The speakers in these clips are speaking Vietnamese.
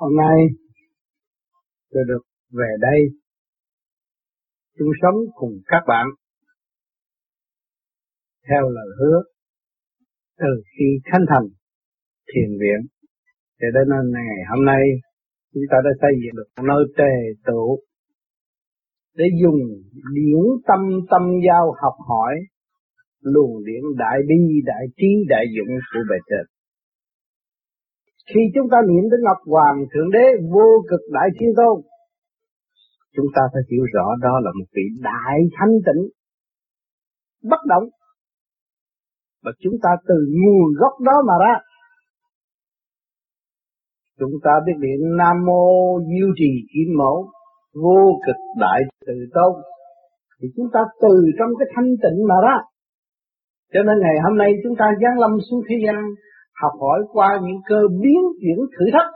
Hôm nay, tôi được về đây, chung sống cùng các bạn, theo lời hứa, từ khi khánh thành thiền viện. Cho đến ngày hôm nay, chúng ta đã xây dựng được nơi tề tụ để dùng điển tâm tâm giao học hỏi, luồng điển đại bi, đại trí, đại dụng của bề trên khi chúng ta niệm đến Ngọc Hoàng Thượng Đế vô cực đại thiên tôn, chúng ta phải hiểu rõ đó là một vị đại thanh tịnh, bất động. Và chúng ta từ nguồn gốc đó mà ra. Chúng ta biết niệm Nam Mô Diêu Trì Kim Mẫu, vô cực đại từ tôn. Thì chúng ta từ trong cái thanh tịnh mà ra. Cho nên ngày hôm nay chúng ta giáng lâm xuống thế gian học hỏi qua những cơ biến chuyển thử thách,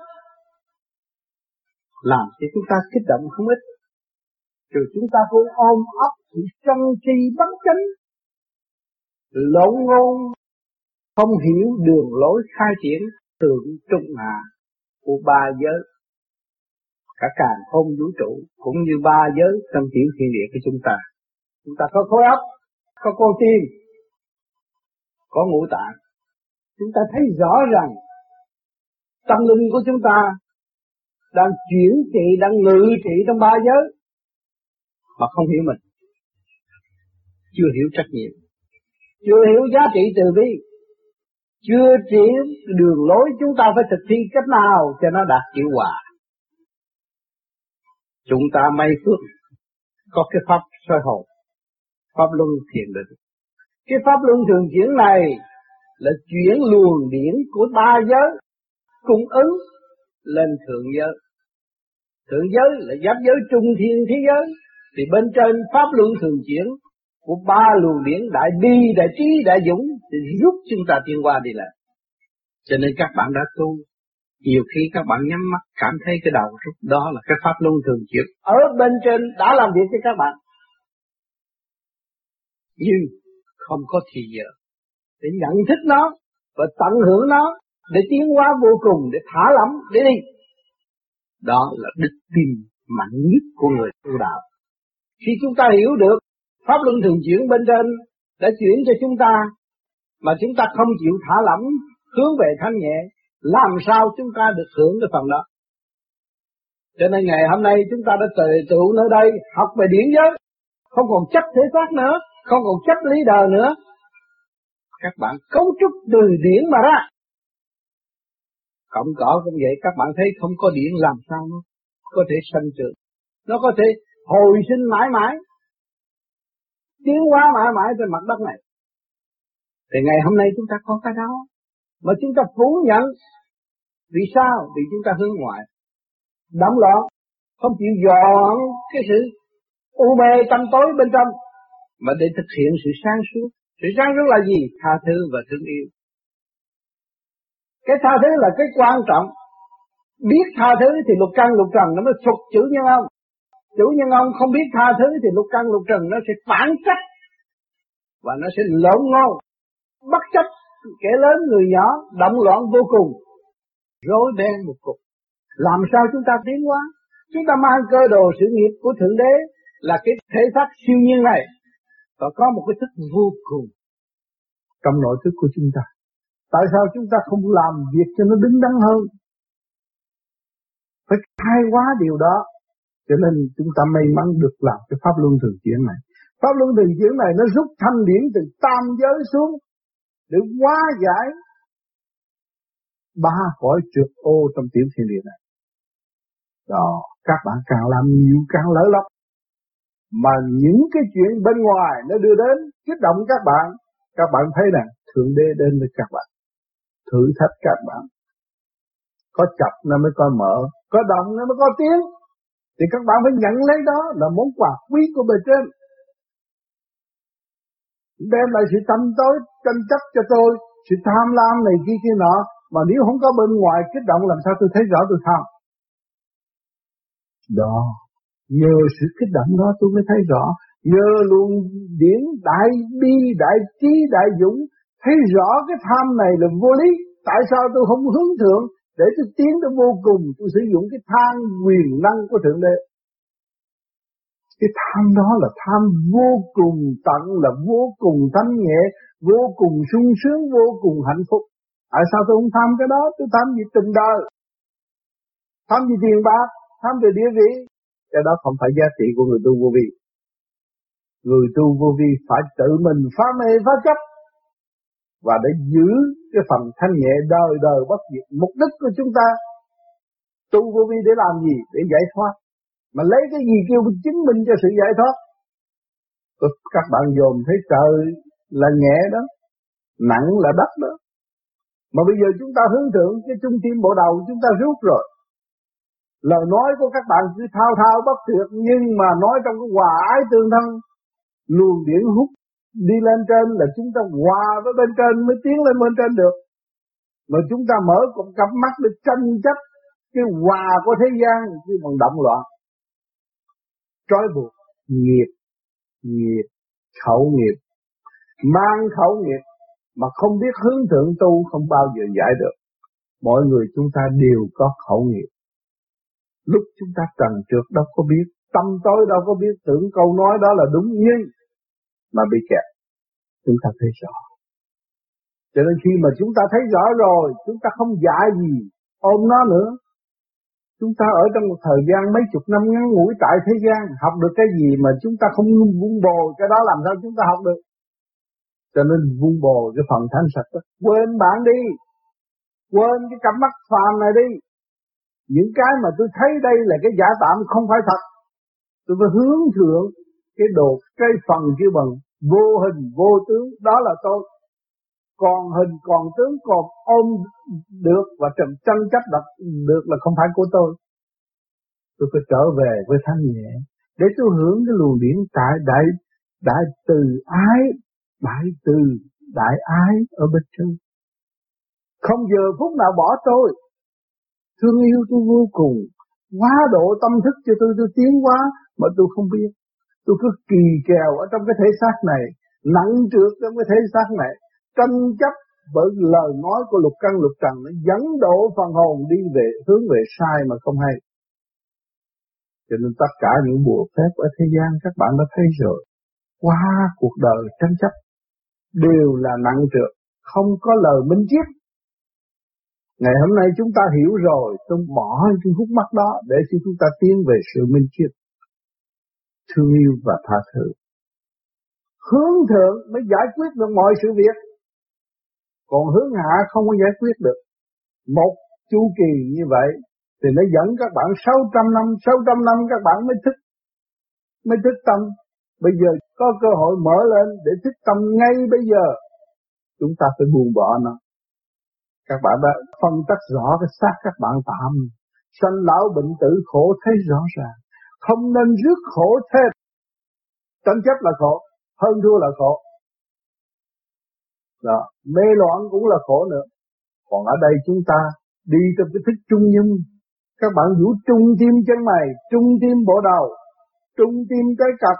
làm cho chúng ta kích động không ít. Rồi chúng ta cũng ôm ấp sự sân si bất chánh lộn ngôn, không hiểu đường lối khai triển thượng trung hạ của ba giới. Cả càng không vũ trụ cũng như ba giới trong tiểu thiên địa của chúng ta. Chúng ta có khối óc, có con tim, có ngũ tạng chúng ta thấy rõ rằng tâm linh của chúng ta đang chuyển trị, đang ngự trị trong ba giới mà không hiểu mình. Chưa hiểu trách nhiệm, chưa hiểu giá trị từ bi, chưa hiểu đường lối chúng ta phải thực thi cách nào cho nó đạt hiệu quả. Chúng ta may phước có cái pháp soi hồn, pháp luân thiền định. Cái pháp luân thường chuyển này là chuyển luồng điển của ba giới cung ứng lên thượng giới. Thượng giới là giáp giới trung thiên thế giới, thì bên trên pháp luân thường chuyển của ba luồng điển đại bi, đại trí, đại dũng thì giúp chúng ta tiến qua đi lại. Cho nên các bạn đã tu, nhiều khi các bạn nhắm mắt cảm thấy cái đầu rút đó là cái pháp luân thường chuyển ở bên trên đã làm việc cho các bạn. Nhưng không có thì giờ để nhận thức nó và tận hưởng nó, để tiến hóa vô cùng, để thả lỏng, để đi. Đó là đức tin mạnh nhất của người tu đạo. Khi chúng ta hiểu được pháp luân thường chuyển bên trên đã chuyển cho chúng ta, mà chúng ta không chịu thả lỏng, hướng về thanh nhẹ, làm sao chúng ta được hưởng cái phần đó? Cho nên ngày hôm nay chúng ta đã tề tụ nơi đây, học về điển giới. Không còn chấp thế xác nữa, không còn chấp lý đời nữa các bạn cấu trúc từ điển mà ra. Cộng cỏ cũng vậy, các bạn thấy không có điện làm sao nó có thể sanh trưởng. Nó có thể hồi sinh mãi mãi. Tiến hóa mãi mãi trên mặt đất này. Thì ngày hôm nay chúng ta có cái đó. Mà chúng ta phủ nhận. Vì sao? Vì chúng ta hướng ngoại. Đắm loạn. Không chịu dọn cái sự u mê tâm tối bên trong. Mà để thực hiện sự sáng suốt sự sáng suốt là gì? Tha thứ và thương yêu. Cái tha thứ là cái quan trọng. Biết tha thứ thì lục căn lục trần nó mới phục chữ nhân ông. Chủ nhân ông không biết tha thứ thì lục căn lục trần nó sẽ phản trách và nó sẽ lộn ngôn, bất chấp kẻ lớn người nhỏ, động loạn vô cùng, rối beng một cục. Làm sao chúng ta tiến hóa? Chúng ta mang cơ đồ sự nghiệp của Thượng Đế là cái thể xác siêu nhiên này và có một cái thức vô cùng trong nội thức của chúng ta. Tại sao chúng ta không làm việc cho nó đứng đắn hơn? Phải khai quá điều đó. Cho nên chúng ta may mắn được làm cái pháp luân thường chuyển này. Pháp luân thường chuyển này nó rút thanh điển từ tam giới xuống để hóa giải ba cõi trượt ô trong tiểu thiên địa này. Đó, các bạn càng làm nhiều càng lỡ lắm mà những cái chuyện bên ngoài nó đưa đến, kích động các bạn các bạn thấy rằng thượng đế đến với các bạn, thử thách các bạn. Có chập nó mới có mở, có động nó mới có tiếng. Thì các bạn phải nhận lấy đó là món quà quý của bề trên. Đem lại sự tâm tối, tranh chấp cho tôi, sự tham lam này kia kia nọ. Mà nếu không có bên ngoài kích động, làm sao tôi thấy rõ tôi tham? Đó. Nhờ sự kích động đó tôi mới thấy rõ. Nhờ luồng điển đại bi, đại trí, đại dũng. Thấy rõ cái tham này là vô lý. Tại sao tôi không hướng thượng? để tôi tiến tới vô cùng tôi sử dụng cái tham quyền năng của thượng đế cái tham đó là tham vô cùng tận là vô cùng thanh nhẹ vô cùng sung sướng vô cùng hạnh phúc tại sao tôi không tham cái đó tôi tham gì tình đời tham gì tiền bạc tham về địa vị cái đó không phải giá trị của người tu vô vi. Người tu vô vi phải tự mình phá mê, phá chấp, và để giữ cái phần thanh nhẹ đời đời bất diệt mục đích của chúng ta. Tu vô vi để làm gì? Để giải thoát. Mà lấy cái gì kêu chứng minh cho sự giải thoát? Các bạn dồn thấy trời là nhẹ đó, nặng là đất đó. Mà bây giờ chúng ta hướng thượng cái trung tim bộ đầu chúng ta rút rồi lời nói của các bạn cứ thao thao bất tuyệt, nhưng mà nói trong cái hòa ái tương thân, luồng điển hút đi lên trên là chúng ta hòa với bên trên mới tiến lên bên trên được. Mà chúng ta mở cặp cặp mắt để tranh chấp cái hòa của thế gian chứ bằng động loạn. Trói buộc nghiệp nghiệp, khẩu nghiệp. Mang khẩu nghiệp mà không biết hướng thượng tu không bao giờ giải được. Mọi người chúng ta đều có khẩu nghiệp lúc chúng ta trần trượt đâu có biết tâm tối đâu có biết tưởng câu nói đó là đúng nhưng mà bị kẹt. Chúng ta thấy rõ. Cho nên khi mà chúng ta thấy rõ rồi chúng ta không dạy gì ôm nó nữa. Chúng ta ở trong một thời gian mấy chục năm ngắn ngủi tại thế gian học được cái gì mà chúng ta không vun bồi, cái đó làm sao chúng ta học được? Cho nên vun bồi cái phần thanh sạch đó. Quên bạn đi. Quên cái cặp mắt phàm này đi những cái mà tôi thấy đây là cái giả tạm không phải thật. Tôi phải hướng thượng cái đồ cái phần kia bằng vô hình, vô tướng. Đó là tôi. Còn hình, còn tướng, còn ôm được và trầm chân chấp đặt được là không phải của tôi. Tôi phải trở về với thanh nhẹ. Để tôi hưởng cái luồng điển tại đại đại từ ái, đại từ đại ái ở bên trên. Không giờ phút nào bỏ tôi thương yêu tôi vô cùng. Quá độ tâm thức cho tôi tôi tiến quá mà tôi không biết. Tôi cứ kỳ kèo ở trong cái thể xác này, nặng trược trong cái thể xác này. Tranh chấp bởi lời nói của lục căn, lục trần nó dẫn độ phần hồn đi về, hướng về sai mà không hay. Cho nên tất cả những bùa phép ở thế gian các bạn đã thấy rồi. Qua cuộc đời tranh chấp, đều là nặng trược không có lời minh triết Ngày hôm nay chúng ta hiểu rồi, tôi bỏ những khúc mắt đó để cho chúng ta tiến về sự minh triết, thương yêu và tha thứ. Hướng thượng mới giải quyết được mọi sự việc, còn hướng hạ không có giải quyết được. Một chu kỳ như vậy thì nó dẫn các bạn 600 năm, 600 năm các bạn mới thức, mới thức tâm. Bây giờ có cơ hội mở lên để thức tâm ngay bây giờ, chúng ta phải buông bỏ nó các bạn đã phân tích rõ cái xác các bạn tạm. Sanh lão bệnh tử khổ thấy rõ ràng. Không nên rước khổ thêm tranh chấp là khổ, hơn thua là khổ. Đó, mê loạn cũng là khổ nữa. Còn ở đây chúng ta đi trong cái thức trung nhân. Các bạn vũ trung tim chân mày, trung tim bộ đầu, trung tim cái cặp,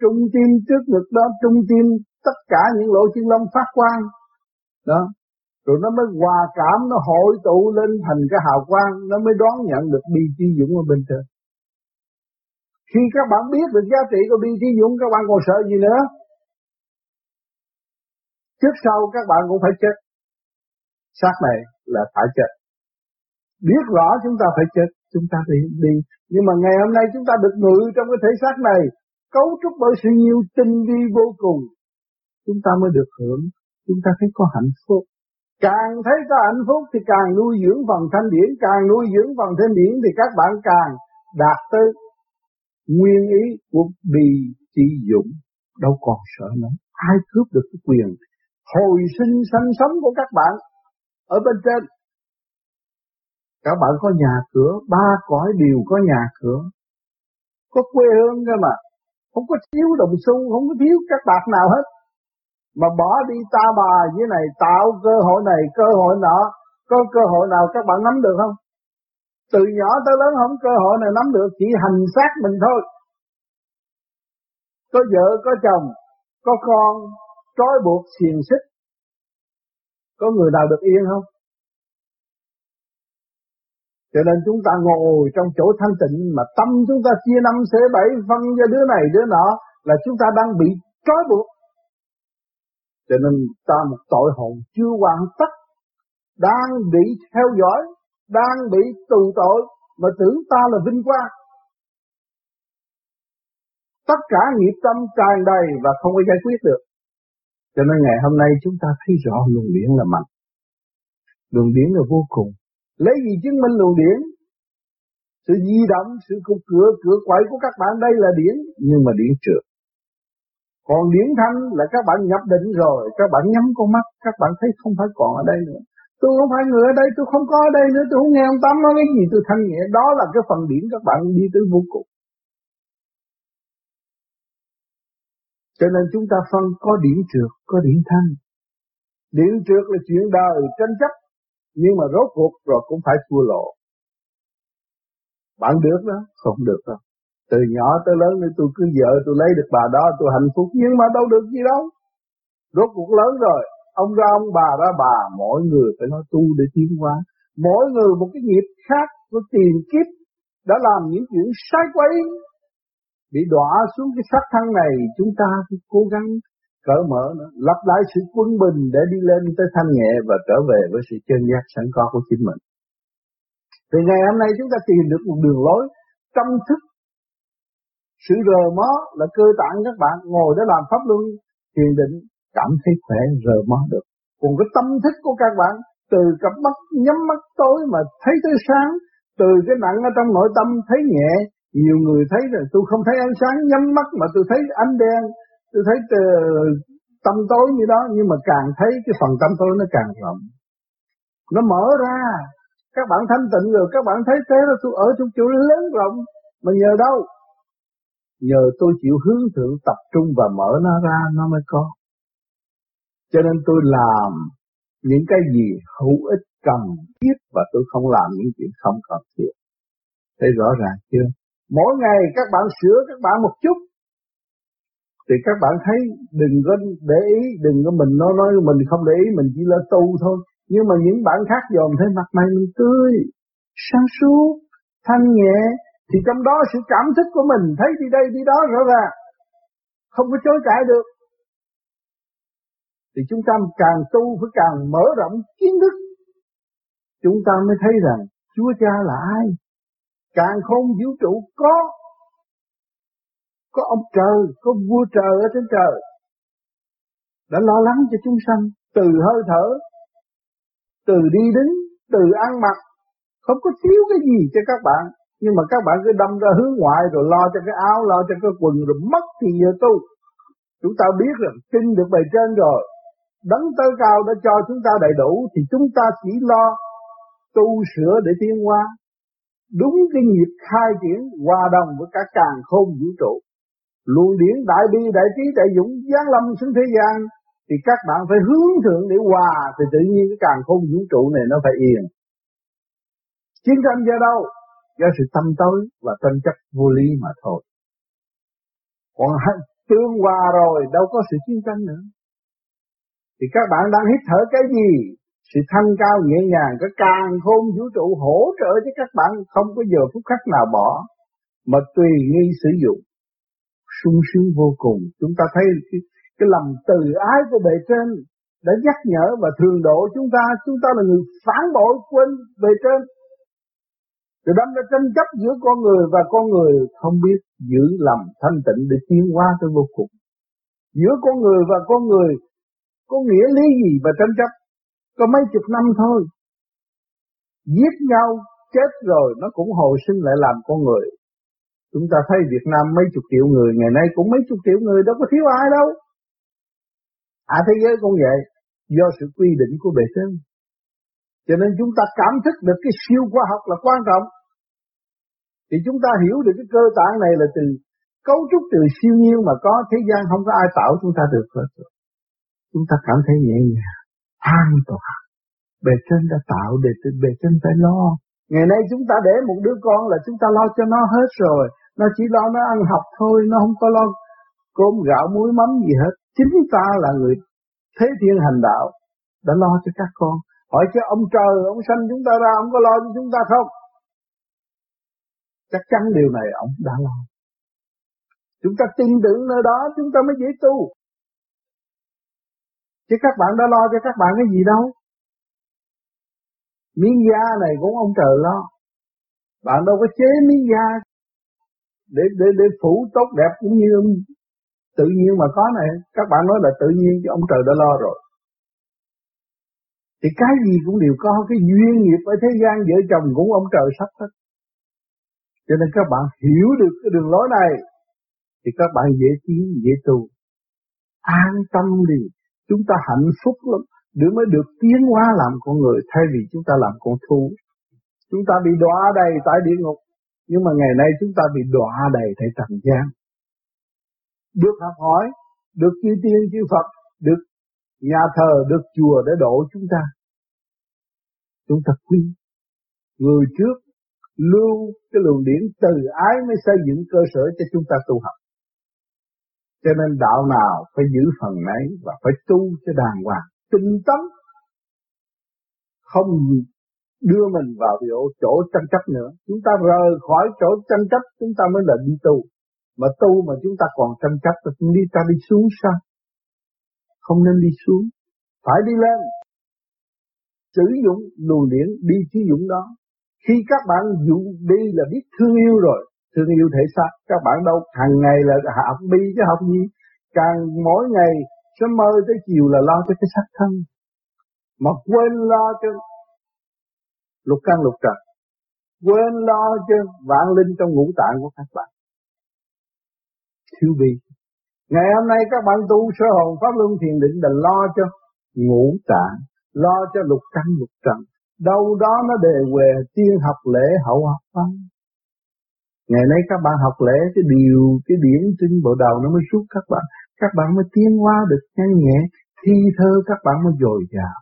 trung tim trước ngực đó, trung tim tất cả những lỗ chân lông phát quang. Đó rồi nó mới hòa cảm, nó hội tụ lên thành cái hào quang, nó mới đón nhận được bi chi dũng ở bên trên. Khi các bạn biết được giá trị của bi chi dũng, các bạn còn sợ gì nữa? Trước sau các bạn cũng phải chết. Xác này là phải chết. Biết rõ chúng ta phải chết, chúng ta đi đi. Nhưng mà ngày hôm nay chúng ta được ngự trong cái thể xác này, cấu trúc bởi sự nhiều tinh vi vô cùng. Chúng ta mới được hưởng, chúng ta thấy có hạnh phúc. Càng thấy có hạnh phúc thì càng nuôi dưỡng phần thanh điển, càng nuôi dưỡng phần thanh điển thì các bạn càng đạt tới nguyên ý của bì trị dụng Đâu còn sợ nữa. Ai cướp được cái quyền hồi sinh sanh sống của các bạn ở bên trên. Các bạn có nhà cửa, ba cõi đều có nhà cửa. Có quê hương cơ mà. Không có thiếu đồng xu, không có thiếu các bạc nào hết mà bỏ đi ta bà dưới này, tạo cơ hội này, cơ hội nọ. Có cơ hội nào các bạn nắm được không? Từ nhỏ tới lớn không cơ hội nào nắm được, chỉ hành xác mình thôi. Có vợ, có chồng, có con, trói buộc xiềng xích. Có người nào được yên không? Cho nên chúng ta ngồi trong chỗ thanh tịnh mà tâm chúng ta chia năm xế bảy phân cho đứa này, đứa nọ là chúng ta đang bị trói buộc. Cho nên ta một tội hồn chưa hoàn tất, đang bị theo dõi, đang bị tù tội mà tưởng ta là vinh quang. Tất cả nghiệp tâm tràn đầy và không có giải quyết được. Cho nên ngày hôm nay chúng ta thấy rõ luồng điển là mạnh. Luồng điển là vô cùng. Lấy gì chứng minh luồng điển? Sự di động, sự cục cửa, cửa quậy của các bạn đây là điển, nhưng mà điển trượt. Còn điển thanh là các bạn nhập định rồi, các bạn nhắm con mắt, các bạn thấy không phải còn ở đây nữa. Tôi không phải người ở đây, tôi không có ở đây nữa, tôi không nghe ông Tám nói cái gì, tôi thanh nhẹ. Đó là cái phần điển các bạn đi tới vô cùng. Cho nên chúng ta phân có điển trượt, có điển thanh. Điển trượt là chuyện đời tranh chấp, nhưng mà rốt cuộc rồi cũng phải thua lộ. Bạn được đó, không được đâu. Từ nhỏ tới lớn thì tôi cứ vợ tôi lấy được bà đó tôi hạnh phúc nhưng mà đâu được gì đâu. Rốt cuộc lớn rồi, ông ra ông bà ra bà, mỗi người phải nói tu để tiến hóa. Mỗi người một cái nghiệp khác của tiền kiếp đã làm những chuyện sai quấy bị đọa xuống cái sắc thân này chúng ta phải cố gắng cởi mở nữa, lặp lại sự quân bình để đi lên tới thanh nhẹ và trở về với sự chân giác sẵn có của chính mình. thì ngày hôm nay chúng ta tìm được một đường lối tâm thức sự rờ mó là cơ tạng các bạn ngồi để làm pháp luân thiền định cảm thấy khỏe rờ mó được. Còn cái tâm thức của các bạn từ cặp mắt nhắm mắt tối mà thấy tới sáng, từ cái nặng ở trong nội tâm thấy nhẹ, nhiều người thấy là tôi không thấy ánh sáng nhắm mắt mà tôi thấy ánh đen, tôi thấy từ tâm tối như đó nhưng mà càng thấy cái phần tâm tối nó càng rộng. Nó mở ra, các bạn thanh tịnh rồi các bạn thấy thế là tôi ở trong chỗ lớn rộng mà nhờ đâu? Nhờ tôi chịu hướng thượng tập trung và mở nó ra nó mới có. Cho nên tôi làm những cái gì hữu ích cần thiết và tôi không làm những chuyện không cần thiết. Thấy rõ ràng chưa? Mỗi ngày các bạn sửa các bạn một chút thì các bạn thấy đừng có để ý, đừng có mình nói nói mình không để ý, mình chỉ là tu thôi. Nhưng mà những bạn khác dòm thấy mặt mày mình tươi, sáng suốt, thanh nhẹ, thì trong đó sự cảm thức của mình thấy đi đây đi đó rõ ràng, không có chối cãi được. Thì chúng ta càng tu phải càng mở rộng kiến thức, chúng ta mới thấy rằng Chúa Cha là ai, càng không vũ trụ có. Có ông trời, có vua trời ở trên trời. Đã lo lắng cho chúng sanh từ hơi thở, từ đi đứng, từ ăn mặc, không có thiếu cái gì cho các bạn. Nhưng mà các bạn cứ đâm ra hướng ngoại rồi lo cho cái áo, lo cho cái quần rồi mất thì giờ tu. Chúng ta biết rằng tin được bề trên rồi, đấng tới cao đã cho chúng ta đầy đủ thì chúng ta chỉ lo tu sửa để tiến hóa. Đúng cái nghiệp khai triển hòa đồng với cả càng khôn vũ trụ luồng điển đại bi đại trí đại dũng giáng lâm xuống thế gian thì các bạn phải hướng thượng để hòa thì tự nhiên cái càng không vũ trụ này nó phải yên chiến tranh ra đâu do sự tâm tối và tranh chấp vô lý mà thôi còn tương hòa rồi đâu có sự chiến tranh nữa thì các bạn đang hít thở cái gì sự thanh cao nhẹ nhàng cái càng khôn vũ trụ hỗ trợ cho các bạn không có giờ phút khắc nào bỏ mà tùy nghi sử dụng sung sướng vô cùng. Chúng ta thấy cái, cái lòng từ ái của bề trên đã nhắc nhở và thường độ chúng ta. Chúng ta là người phản bội quên bề trên. Rồi đâm ra tranh chấp giữa con người và con người không biết giữ lòng thanh tịnh để tiến hóa tới vô cùng. Giữa con người và con người có nghĩa lý gì và tranh chấp? Có mấy chục năm thôi. Giết nhau, chết rồi nó cũng hồi sinh lại làm con người. Chúng ta thấy Việt Nam mấy chục triệu người, ngày nay cũng mấy chục triệu người đâu có thiếu ai đâu. À thế giới cũng vậy, do sự quy định của bề trên. Cho nên chúng ta cảm thức được cái siêu khoa học là quan trọng. Thì chúng ta hiểu được cái cơ tạng này là từ cấu trúc từ siêu nhiên mà có thế gian không có ai tạo chúng ta được hết. Chúng ta cảm thấy nhẹ nhàng, an toàn. Bề trên đã tạo để bề trên phải lo. Ngày nay chúng ta để một đứa con là chúng ta lo cho nó hết rồi. Nó chỉ lo nó ăn học thôi, nó không có lo cơm gạo muối mắm gì hết. Chính ta là người thế thiên hành đạo đã lo cho các con. Hỏi cho ông trời, ông sanh chúng ta ra, ông có lo cho chúng ta không? Chắc chắn điều này ông đã lo. Chúng ta tin tưởng nơi đó, chúng ta mới dễ tu. Chứ các bạn đã lo cho các bạn cái gì đâu. Miếng da này cũng ông trời lo. Bạn đâu có chế miếng da để để để phủ tốt đẹp cũng như tự nhiên mà có này. Các bạn nói là tự nhiên chứ ông trời đã lo rồi. Thì cái gì cũng đều có, cái duyên nghiệp ở thế gian vợ chồng cũng ông trời sắp hết. Cho nên các bạn hiểu được cái đường lối này thì các bạn dễ tiến, dễ tu. An tâm đi, chúng ta hạnh phúc lắm, để mới được tiến hóa làm con người thay vì chúng ta làm con thú. Chúng ta bị đọa đầy tại địa ngục, nhưng mà ngày nay chúng ta bị đọa đầy tại trần gian. Được học hỏi, được chư tiên chư Phật, được nhà thờ, được chùa để độ chúng ta. Chúng ta quý. Người trước lưu cái luồng điển từ ái mới xây dựng cơ sở cho chúng ta tu học. Cho nên đạo nào phải giữ phần ấy và phải tu cho đàng hoàng, tinh tấn. Không đưa mình vào chỗ, chỗ tranh chấp nữa. Chúng ta rời khỏi chỗ tranh chấp chúng ta mới là đi tu. Mà tu mà chúng ta còn tranh chấp thì đi ta đi xuống sao? Không nên đi xuống. Phải đi lên. Sử dụng luồng điển đi sử dụng đó. Khi các bạn dụ đi là biết thương yêu rồi, thương yêu thể xác, các bạn đâu, hàng ngày là học bi chứ học gì. Càng mỗi ngày sớm mơ tới chiều là lo cho cái xác thân. Mà quên lo cho lục căn lục trần. Quên lo cho vạn linh trong ngũ tạng của các bạn. Thiếu bi. Ngày hôm nay các bạn tu sơ hồn pháp luân thiền định là lo cho ngũ tạng, lo cho lục căn lục trần đâu đó nó đề về tiên học lễ hậu học văn Ngày nay các bạn học lễ cái điều, cái điển trên bộ đầu nó mới suốt các bạn. Các bạn mới tiến hóa được nhanh nhẹ, thi thơ các bạn mới dồi dào.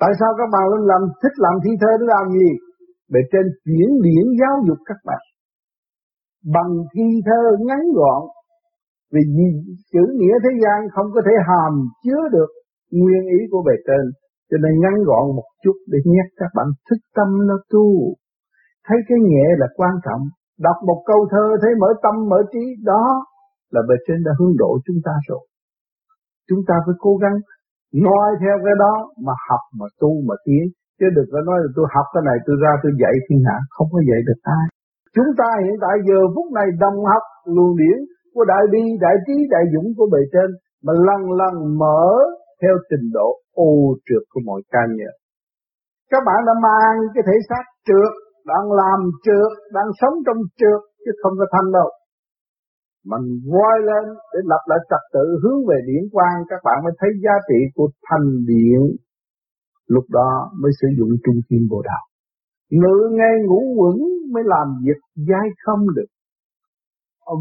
Tại sao các bạn luôn làm thích làm thi thơ để làm gì? Để trên chuyển điển giáo dục các bạn. Bằng thi thơ ngắn gọn. Vì chữ nghĩa thế gian không có thể hàm chứa được nguyên ý của bề trên. Cho nên ngắn gọn một chút để nhắc các bạn thức tâm nó tu. Thấy cái nhẹ là quan trọng. Đọc một câu thơ thấy mở tâm, mở trí, đó là bề trên đã hướng độ chúng ta rồi. Chúng ta phải cố gắng nói theo cái đó mà học, mà tu, mà tiến. Chứ đừng có nói là tôi học cái này, tôi ra tôi dạy thiên hạ. Không có dạy được ai. Chúng ta hiện tại giờ phút này đồng học luồng điển của đại bi, đại trí, đại dũng của bề trên mà lần lần mở theo trình độ ô trượt của mọi ca nhờ các bạn đã mang cái thể xác trượt đang làm trượt, đang sống trong trượt chứ không có thanh đâu. Mình voi lên để lập lại trật tự hướng về điển quang các bạn mới thấy giá trị của thanh điển. Lúc đó mới sử dụng trung kim bồ đạo. Ngự ngay ngủ quẩn mới làm việc dai không được.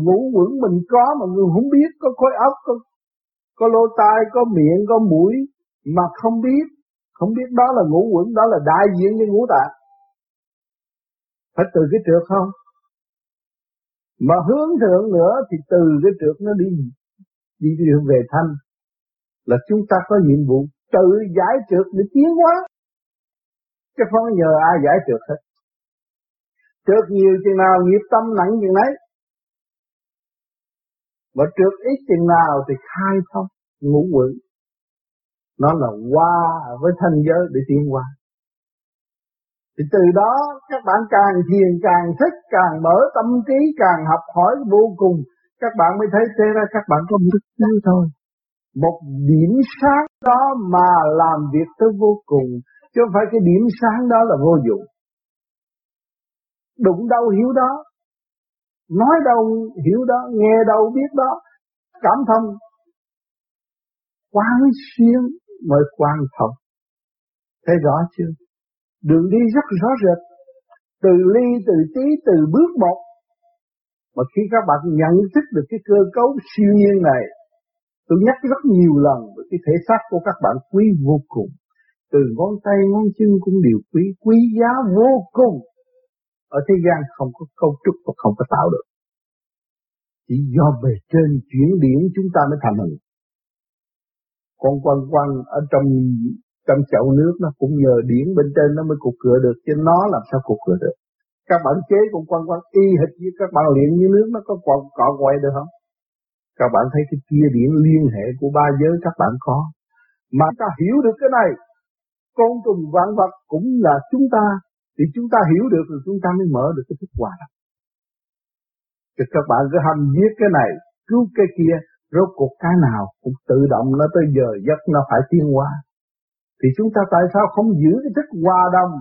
Ngủ quẩn mình có mà người không biết có khối óc, có, có lỗ tai, có miệng, có mũi mà không biết. Không biết đó là ngũ quẩn, đó là đại diện cho ngũ tạng. Phải từ cái trượt không? Mà hướng thượng nữa thì từ cái trượt nó đi. Đi đường về thanh. Là chúng ta có nhiệm vụ tự giải trượt để tiến hóa. Chứ không nhờ ai giải trượt hết. Trượt nhiều chừng nào nghiệp tâm nặng chừng nấy và trượt ít chừng nào thì khai thông ngũ quỷ nó là qua với thanh giới để tiến qua thì từ đó các bạn càng thiền càng thích, càng mở tâm trí, càng học hỏi vô cùng. Các bạn mới thấy thế ra các bạn có một đức thôi. Một điểm sáng đó mà làm việc tới vô cùng. Chứ không phải cái điểm sáng đó là vô dụng. Đụng đâu hiểu đó. Nói đâu hiểu đó, nghe đâu biết đó. Cảm thông. Quán xuyên mới quan thông. Thấy rõ chưa? Đường đi rất rõ rệt, từ ly, từ tí, từ bước một. Mà khi các bạn nhận thức được cái cơ cấu siêu nhiên này, tôi nhắc rất nhiều lần về cái thể xác của các bạn quý vô cùng. Từ ngón tay, ngón chân cũng đều quý, quý giá vô cùng. Ở thế gian không có cấu trúc và không có tạo được. Chỉ do bề trên chuyển điển chúng ta mới thành hình. Con quăng quăng ở trong trong chậu nước nó cũng nhờ điển bên trên nó mới cục cửa được chứ nó làm sao cục cửa được các bạn chế con quăng quăng y hệt như các bạn luyện như nước nó có cọ, cọ quay được không các bạn thấy cái kia điển liên hệ của ba giới các bạn có mà ta hiểu được cái này côn trùng vạn vật cũng là chúng ta thì chúng ta hiểu được rồi, chúng ta mới mở được cái thức hòa đồng thì các bạn cứ hâm giết cái này, cứu cái kia, rốt cuộc cái nào cũng tự động nó tới giờ giấc nó phải tiến hóa. Thì chúng ta tại sao không giữ cái thức hòa đồng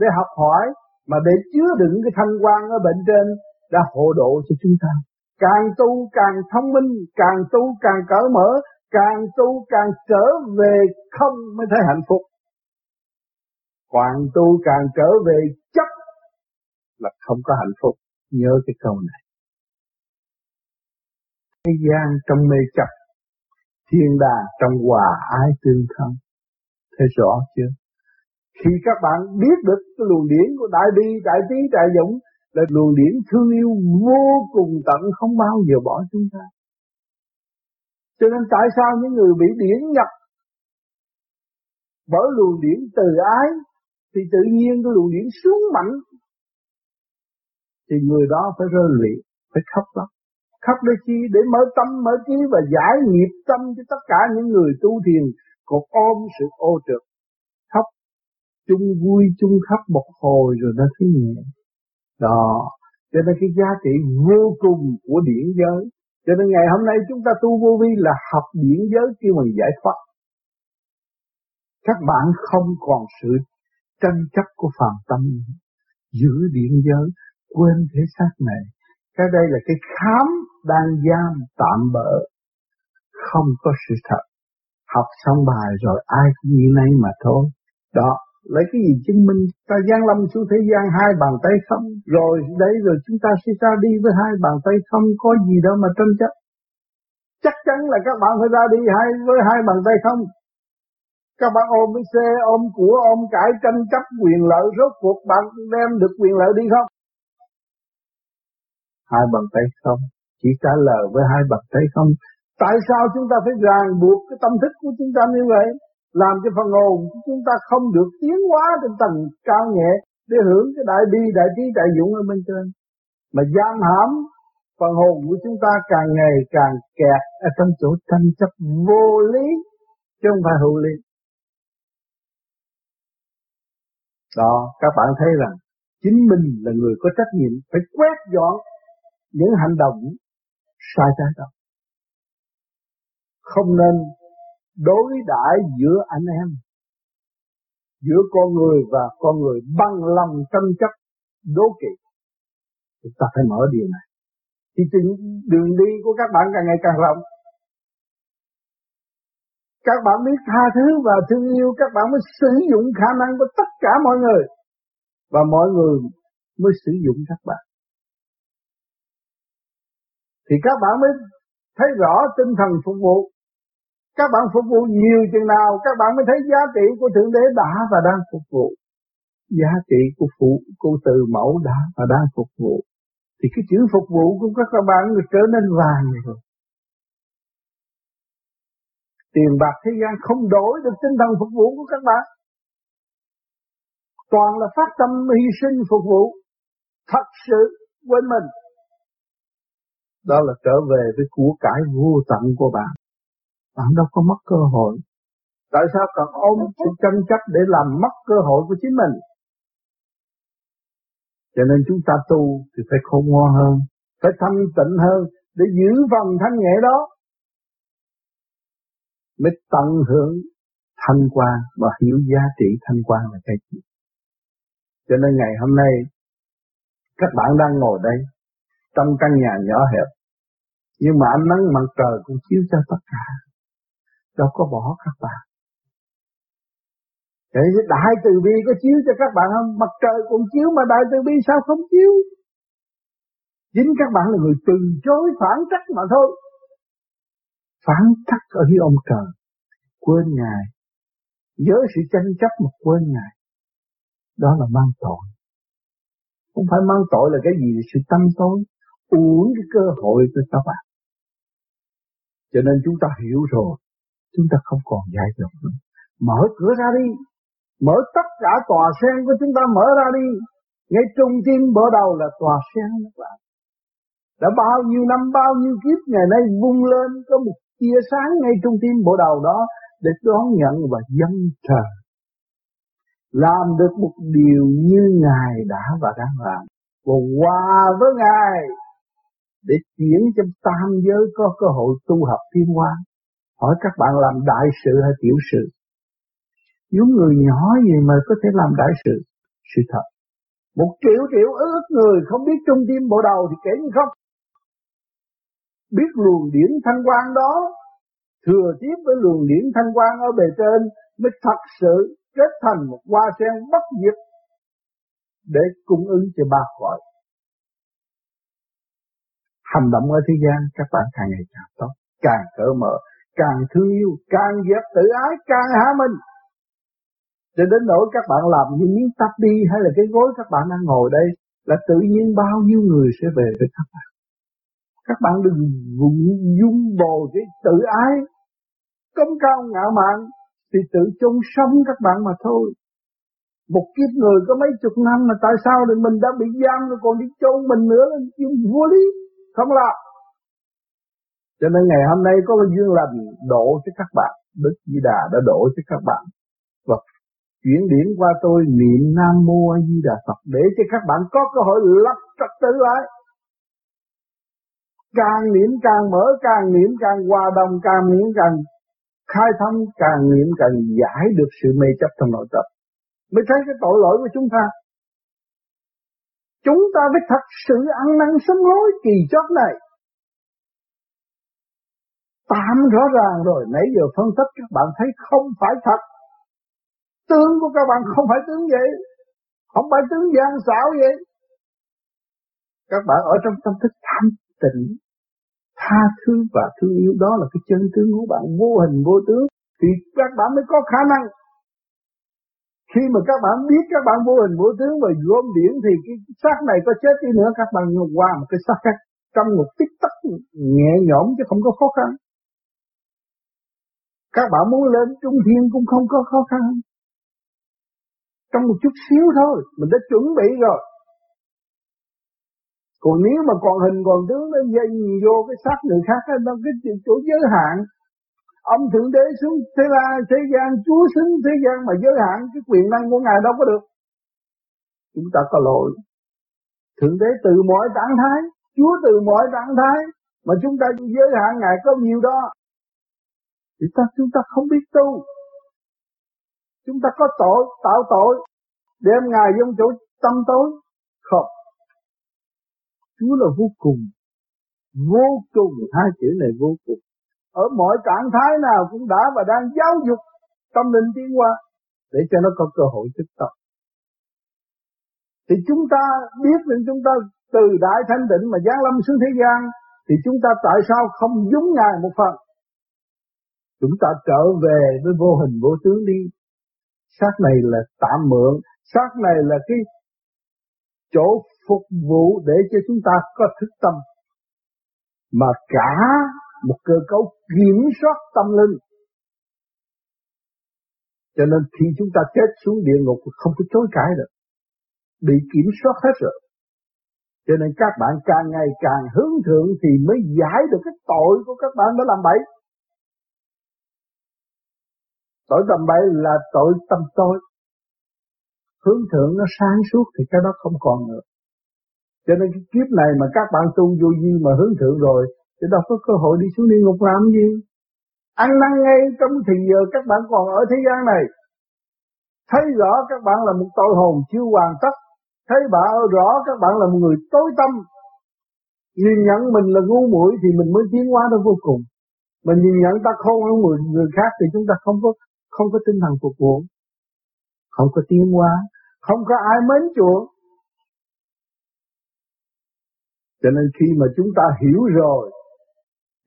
để học hỏi, mà để chứa đựng cái thanh quan ở bên trên đã hộ độ cho chúng ta? Càng tu càng thông minh, càng tu càng cởi mở, càng tu càng trở về không mới thấy hạnh phúc càng tu càng trở về chấp là không có hạnh phúc. Nhớ cái câu này. Thế gian trong mê chấp, thiên đàng trong hòa ái tương thân. Thấy rõ chưa? Khi các bạn biết được cái luồng điển của đại bi, đại trí đại dũng là luồng điển thương yêu vô cùng tận không bao giờ bỏ chúng ta. Cho nên tại sao những người bị điển nhập bởi luồng điển từ ái thì tự nhiên cái luồng điển xuống mạnh. Thì người đó phải rơi lụy phải khóc lắm, khóc để chi? Để mở tâm mở trí và giải nghiệp tâm cho tất cả những người tu thiền còn ôm sự ô trượt. Khóc. Chung vui chung khóc một hồi rồi nó thấy nhẹ. Đó. Cho nên cái giá trị vô cùng của điển giới. Cho nên ngày hôm nay chúng ta tu vô vi là học điển giới kêu mình giải thoát. Các bạn không còn sự tranh chấp của phàm tâm, giữ điện giới, quên thế xác này. Cái đây là cái khám đang giam tạm bỡ. Không có sự thật. Học xong bài rồi, ai cũng như này mà thôi. Đó, lấy cái gì chứng minh? Ta gian lâm xuống thế gian, hai bàn tay không. Rồi đấy, rồi chúng ta sẽ ra đi với hai bàn tay không. Có gì đâu mà tranh chấp. Chắc chắn là các bạn phải ra đi hai, với hai bàn tay không các bạn ôm cái xe ôm của ôm cải tranh chấp quyền lợi rốt cuộc bạn đem được quyền lợi đi không? Hai bàn tay không. Chỉ trả lời với hai bàn tay không. Tại sao chúng ta phải ràng buộc cái tâm thức của chúng ta như vậy? Làm cho phần hồn của chúng ta không được tiến hóa trên tầng cao nhẹ để hưởng cái đại bi đại trí đại dũng ở bên trên. Mà giam hãm phần hồn của chúng ta càng ngày càng kẹt ở trong chỗ tranh chấp vô lý chứ không phải hữu lý đó, các bạn thấy rằng chính mình là người có trách nhiệm phải quét dọn những hành động sai trái đó. Không nên đối đãi giữa anh em, giữa con người và con người bằng lòng tranh chấp, đố kỵ. Chúng ta phải mở điều này. Thì đường đi của các bạn càng ngày càng rộng các bạn biết tha thứ và thương yêu, các bạn mới sử dụng khả năng của tất cả mọi người và mọi người mới sử dụng các bạn thì các bạn mới thấy rõ tinh thần phục vụ các bạn phục vụ nhiều chừng nào, các bạn mới thấy giá trị của Thượng Đế đã và đang phục vụ. Giá trị của phụ, của từ mẫu đã và đang phục vụ. Thì cái chữ phục vụ của các bạn trở nên vàng rồi. Tiền bạc thế gian không đổi được tinh thần phục vụ của các bạn. Toàn là phát tâm hy sinh phục vụ. Thật sự quên mình. Đó là trở về với của cải vô tận của bạn bạn đâu có mất cơ hội. Tại sao cần ôm sự tranh chấp để làm mất cơ hội của chính mình? Cho nên chúng ta tu thì phải khôn ngoan hơn, phải thanh tịnh hơn để giữ phần thanh nhẹ đó. Mới tận hưởng thanh quan và hiểu giá trị thanh quan là cái gì. Cho nên ngày hôm nay, các bạn đang ngồi đây, trong căn nhà nhỏ hẹp, nhưng mà ánh nắng mặt trời cũng chiếu cho tất cả đâu có bỏ các bạn. Thế đại từ bi có chiếu cho các bạn không? Mặt trời cũng chiếu mà đại từ bi sao không chiếu? Chính các bạn là người từ chối phản trách mà thôi phán tắc ở dưới ông trời. Quên Ngài. Với sự tranh chấp mà quên Ngài. Đó là mang tội. Không phải mang tội là cái gì sự tâm tối. Uống cái cơ hội của các bạn. Cho nên chúng ta hiểu rồi chúng ta không còn giải dột nữa. Mở cửa ra đi, mở tất cả tòa sen của chúng ta mở ra đi, ngay trung tim mở đầu là tòa sen các bạn đã bao nhiêu năm bao nhiêu kiếp ngày nay vung lên có một chia sáng ngay trung tim bộ đầu đó để đón nhận và dâng trời. Làm được một điều như ngài đã và đang làm. Và hòa với ngài để chuyển cho tam giới có cơ hội tu học thiên hoa hỏi các bạn làm đại sự hay tiểu sự? Những người nhỏ gì mà có thể làm đại sự? Sự thật. Một triệu triệu ước người không biết trung tim bộ đầu thì kể như không biết luồng điển thanh quan đó, thừa tiếp với luồng điển thanh quan ở bề trên, mới thật sự kết thành một hoa sen bất diệt để cung ứng cho ba cõi hành động ở thế gian, các bạn càng ngày càng tốt, càng cởi mở, càng thương yêu, càng dẹp tự ái, càng hạ mình cho đến nỗi các bạn làm như miếng tắp đi hay là cái gối các bạn đang ngồi đây, là tự nhiên bao nhiêu người sẽ về với các bạn. Các bạn đừng vụng dung bồ cái tự ái, công cao ngạo mạn thì tự chung sống các bạn mà thôi. Một kiếp người có mấy chục năm mà tại sao thì mình đã bị giam rồi còn đi chôn mình nữa là vô lý, không là. Cho nên ngày hôm nay có cái duyên lành độ cho các bạn, Đức Di Đà đã độ cho các bạn và chuyển điển qua tôi niệm Nam Mô A Di Đà Phật để cho các bạn có cơ hội lập trật tự lại. Càng niệm càng mở, càng niệm càng hòa đồng, càng niệm càng khai thông, càng niệm càng giải được sự mê chấp trong nội tâm. Mới thấy cái tội lỗi của chúng ta. Chúng ta mới thật sự ăn năn sám hối kỳ chót này. Tạm rõ ràng rồi, nãy giờ phân tích các bạn thấy không phải thật. Tướng của các bạn không phải tướng vậy. Không phải tướng gian xảo vậy. Các bạn ở trong tâm thức thanh tịnh, tha thứ và thương yêu. Đó là cái chân tướng của bạn, vô hình, vô tướng. Thì các bạn mới có khả năng. Khi mà các bạn biết các bạn vô hình, vô tướng và gom điển thì cái xác này có chết đi nữa. Các bạn nhục qua một cái xác khác, trong một tích tắc nhẹ nhõm chứ không có khó khăn. Các bạn muốn lên trung thiên cũng không có khó khăn. Trong một chút xíu thôi, mình đã chuẩn bị rồi còn nếu mà còn hình còn tướng nó dây vô cái xác người khác nó cái chỗ giới hạn. Ông thượng đế xuống thế la, thế gian, chúa xứng thế gian mà giới hạn, cái quyền năng của ngài đâu có được. Chúng ta có lỗi. Thượng đế từ mọi trạng thái, chúa từ mọi trạng thái mà chúng ta giới hạn ngài có nhiều đó. Thì ta chúng ta không biết tu. Chúng ta có tội, tạo tội, đem ngài vô chỗ tâm tối không Chúa là vô cùng vô cùng, hai chữ này vô cùng. Ở mọi trạng thái nào cũng đã và đang giáo dục tâm linh tiến hóa để cho nó có cơ hội thức tập. Thì chúng ta biết rằng chúng ta từ đại thanh định mà giáng lâm xuống thế gian, thì chúng ta tại sao không giống ngài một phần? Chúng ta trở về với vô hình, vô tướng đi. Xác này là tạm mượn, xác này là cái chỗ phục vụ để cho chúng ta có thức tâm. Mà cả một cơ cấu kiểm soát tâm linh. Cho nên khi chúng ta chết xuống địa ngục không có chối cãi được. Bị kiểm soát hết rồi. Cho nên các bạn càng ngày càng hướng thượng thì mới giải được cái tội của các bạn đã làm bậy. Tội tầm bậy là tội tâm tối. Hướng thượng nó sáng suốt thì cái đó không còn nữa cho nên cái kiếp này mà các bạn tu vô vi mà hướng thượng rồi thì đâu có cơ hội đi xuống địa ngục làm gì? Ăn năn ngay trong thì giờ các bạn còn ở thế gian này. Thấy rõ các bạn là một tội hồn chưa hoàn tất. Thấy bạn rõ các bạn là một người tối tâm. Nhìn nhận mình là ngu muội thì mình mới tiến hóa đến vô cùng. Mình nhìn nhận ta khôn hơn người, người khác thì chúng ta không có không có tinh thần phục vụ. Không có tiến hóa. Không có ai mến chuộng. Cho nên khi mà chúng ta hiểu rồi,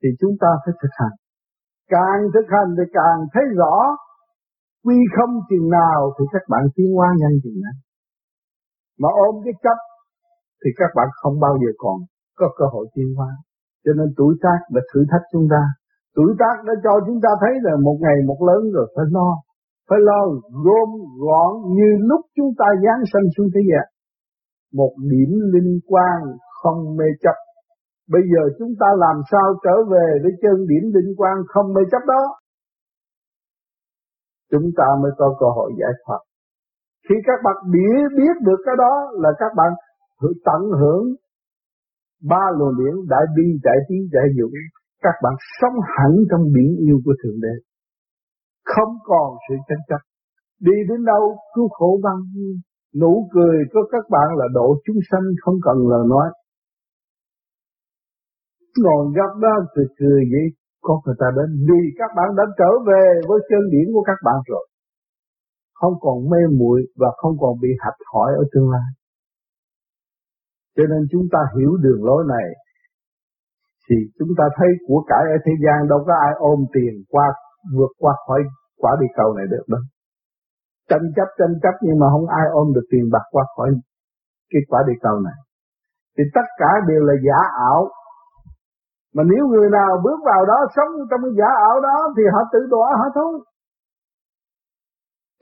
thì chúng ta phải thực hành. Càng thực hành thì càng thấy rõ quy không chừng nào thì các bạn tiến hóa nhanh chừng นั้น mà ôm cái chấp thì các bạn không bao giờ còn có cơ hội tiến hóa. Cho nên tuổi tác đã thử thách chúng ta. Tuổi tác đã cho chúng ta thấy là một ngày một lớn rồi phải lo phải lo gom gọn như lúc chúng ta giáng sanh xuống thế gian. Một điểm linh quang không mê chấp. Bây giờ chúng ta làm sao trở về với chân điểm định quan không mê chấp đó? Chúng ta mới có cơ hội giải thoát. Khi các bạn biết, biết được cái đó là các bạn tận hưởng ba luồng điển đại bi đại trí đại dũng các bạn sống hẳn trong biển yêu của thượng đế không còn sự tranh chấp đi đến đâu cứu khổ bao nhiêu nụ cười của các bạn là độ chúng sanh không cần lời nói ngồi gặp đó cười cười vậy có người ta đến vì các bạn đã trở về với chân điển của các bạn rồi không còn mê muội và không còn bị hạch hỏi ở tương lai cho nên chúng ta hiểu đường lối này, thì chúng ta thấy của cải ở thế gian đâu có ai ôm tiền qua, vượt qua khỏi quả địa cầu này được đâu. Tranh chấp tranh chấp nhưng mà không ai ôm được tiền bạc qua khỏi cái quả địa cầu này. Thì tất cả đều là giả ảo. Mà nếu người nào bước vào đó sống trong cái giả ảo đó thì họ tự đọa họ thôi.